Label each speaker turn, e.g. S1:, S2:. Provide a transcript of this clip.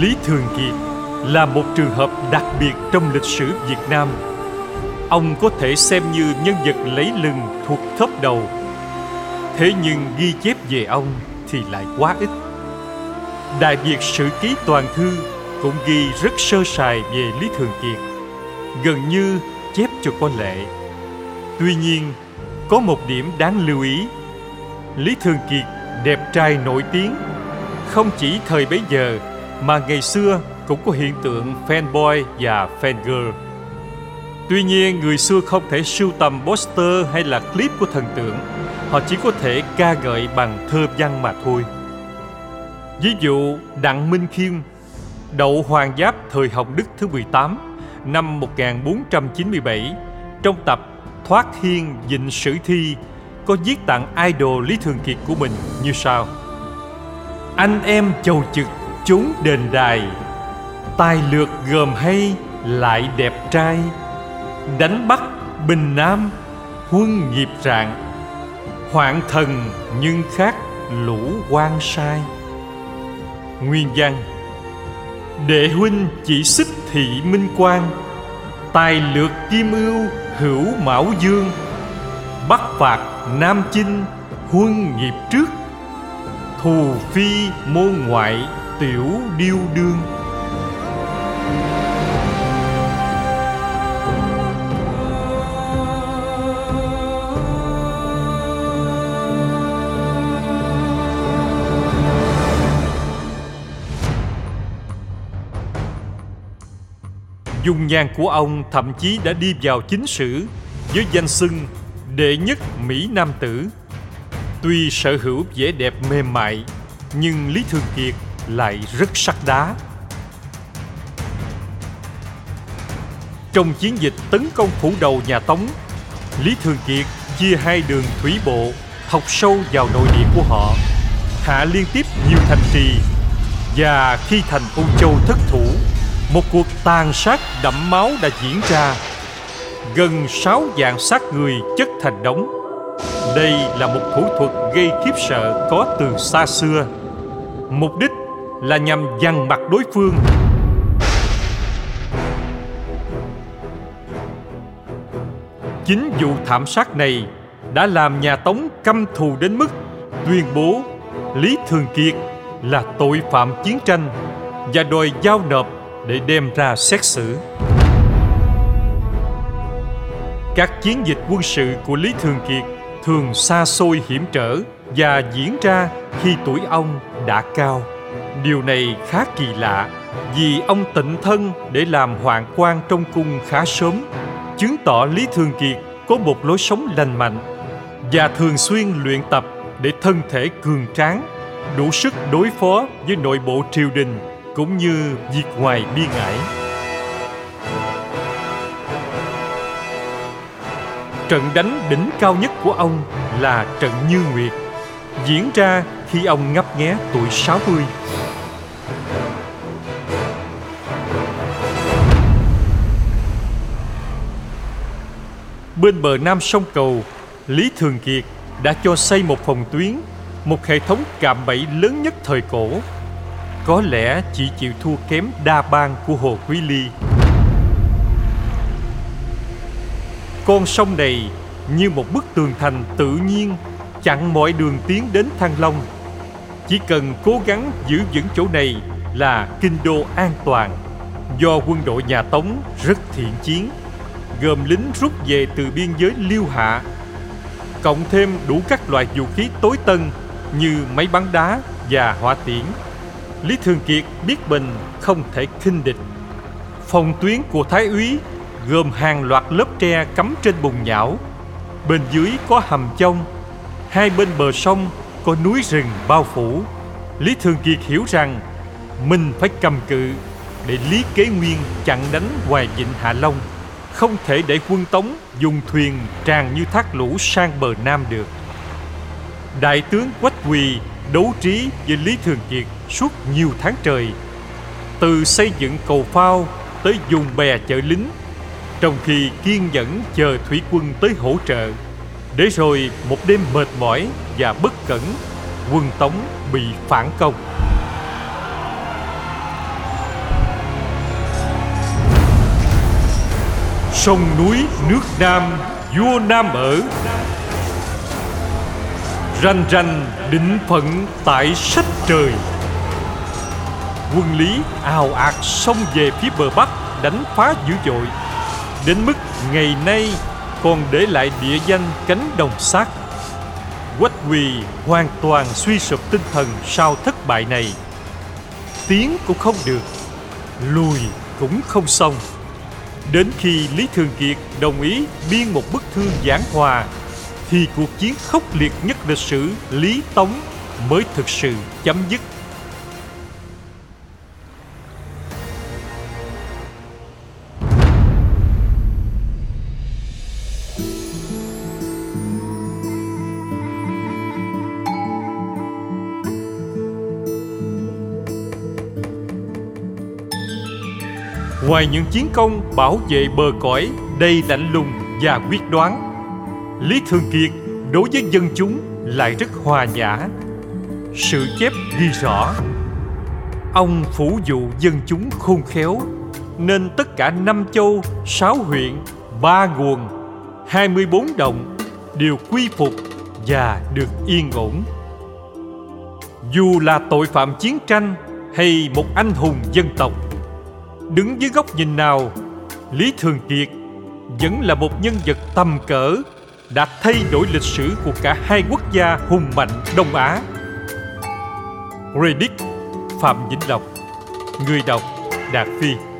S1: Lý Thường Kiệt là một trường hợp đặc biệt trong lịch sử Việt Nam. Ông có thể xem như nhân vật lấy lừng thuộc thấp đầu. Thế nhưng ghi chép về ông thì lại quá ít. Đại Việt Sử Ký Toàn Thư cũng ghi rất sơ sài về Lý Thường Kiệt, gần như chép cho có lệ. Tuy nhiên, có một điểm đáng lưu ý. Lý Thường Kiệt đẹp trai nổi tiếng, không chỉ thời bấy giờ mà ngày xưa cũng có hiện tượng fanboy và fangirl. Tuy nhiên, người xưa không thể sưu tầm poster hay là clip của thần tượng. Họ chỉ có thể ca ngợi bằng thơ văn mà thôi. Ví dụ, Đặng Minh Khiêm, đậu hoàng giáp thời Hồng Đức thứ 18 năm 1497 trong tập Thoát Hiên Dịnh Sử Thi có viết tặng idol Lý Thường Kiệt của mình như sau. Anh em chầu trực chúng đền đài. Tài lược gồm hay, lại đẹp trai. Đánh bắt bình nam, huân nghiệp rạng. Hoạn thần nhưng khác lũ quan sai. Nguyên văn, đệ huynh chỉ xích thị minh quan, tài lược kim ưu hữu mão dương. Bắt phạt nam chinh huân nghiệp trước, thù phi môn ngoại tiểu điêu đương. Dung nhan của ông thậm chí đã đi vào chính sử với danh xưng đệ nhất mỹ nam tử. Tuy sở hữu vẻ đẹp mềm mại, nhưng lý thường kiệt lại rất sắt đá. Trong chiến dịch tấn công phủ đầu nhà Tống, Lý Thường Kiệt chia hai đường thủy bộ thọc sâu vào nội địa của họ, hạ liên tiếp nhiều thành trì và khi thành Âu Châu thất thủ, một cuộc tàn sát đẫm máu đã diễn ra. Gần sáu vạn xác người chất thành đống. Đây là một thủ thuật gây khiếp sợ có từ xa xưa. Mục đích là nhằm dằn mặt đối phương. Chính vụ thảm sát này đã làm nhà tống căm thù đến mức tuyên bố lý thường kiệt là tội phạm chiến tranh và đòi giao nộp để đem ra xét xử. Các chiến dịch quân sự của lý thường kiệt thường xa xôi hiểm trở và diễn ra khi tuổi ông đã cao. Điều này khá kỳ lạ vì ông tịnh thân để làm hoàng quan trong cung khá sớm, chứng tỏ Lý Thường Kiệt có một lối sống lành mạnh và thường xuyên luyện tập để thân thể cường tráng, đủ sức đối phó với nội bộ triều đình cũng như việc ngoài biên ải. Trận đánh đỉnh cao nhất của ông là trận Như Nguyệt, diễn ra khi ông ngấp nghé tuổi 60. Bên bờ nam sông Cầu, Lý Thường Kiệt đã cho xây một phòng tuyến, một hệ thống cạm bẫy lớn nhất thời cổ. Có lẽ chỉ chịu thua kém đa bang của Hồ Quý Ly. Con sông này như một bức tường thành tự nhiên chặn mọi đường tiến đến Thăng Long. Chỉ cần cố gắng giữ vững chỗ này là kinh đô an toàn do quân đội nhà Tống rất thiện chiến gồm lính rút về từ biên giới Liêu Hạ, cộng thêm đủ các loại vũ khí tối tân như máy bắn đá và hỏa tiễn. Lý Thường Kiệt biết mình không thể khinh địch. Phòng tuyến của Thái úy gồm hàng loạt lớp tre cắm trên bùn nhão. Bên dưới có hầm chông, hai bên bờ sông có núi rừng bao phủ. Lý Thường Kiệt hiểu rằng mình phải cầm cự để Lý Kế Nguyên chặn đánh ngoài Vịnh Hạ Long, không thể để quân Tống dùng thuyền tràn như thác lũ sang bờ Nam được. Đại tướng Quách Quỳ đấu trí với Lý Thường Kiệt suốt nhiều tháng trời, từ xây dựng cầu phao tới dùng bè chở lính, trong khi kiên nhẫn chờ thủy quân tới hỗ trợ. Để rồi một đêm mệt mỏi và bất cẩn, quân Tống bị phản công. Sông núi nước Nam, vua Nam ở. Ranh ranh định phận tại sách trời. Quân Lý ào ạt xông về phía bờ Bắc đánh phá dữ dội. Đến mức ngày nay còn để lại địa danh cánh đồng xác. Quách quỳ hoàn toàn suy sụp tinh thần sau thất bại này. Tiến cũng không được Lùi cũng không xong. Đến khi Lý Thường Kiệt đồng ý biên một bức thư giảng hòa, thì cuộc chiến khốc liệt nhất lịch sử Lý Tống mới thực sự chấm dứt. Ngoài những chiến công bảo vệ bờ cõi đầy lạnh lùng và quyết đoán, Lý Thường Kiệt đối với dân chúng lại rất hòa nhã. Sự chép ghi rõ, ông phủ dụ dân chúng khôn khéo, nên tất cả năm châu, sáu huyện, ba nguồn, hai mươi bốn đồng đều quy phục và được yên ổn. Dù là tội phạm chiến tranh hay một anh hùng dân tộc, đứng dưới góc nhìn nào, Lý Thường Kiệt vẫn là một nhân vật tầm cỡ đã thay đổi lịch sử của cả hai quốc gia hùng mạnh Đông Á. Redick Phạm Vĩnh Lộc Người đọc Đạt Phi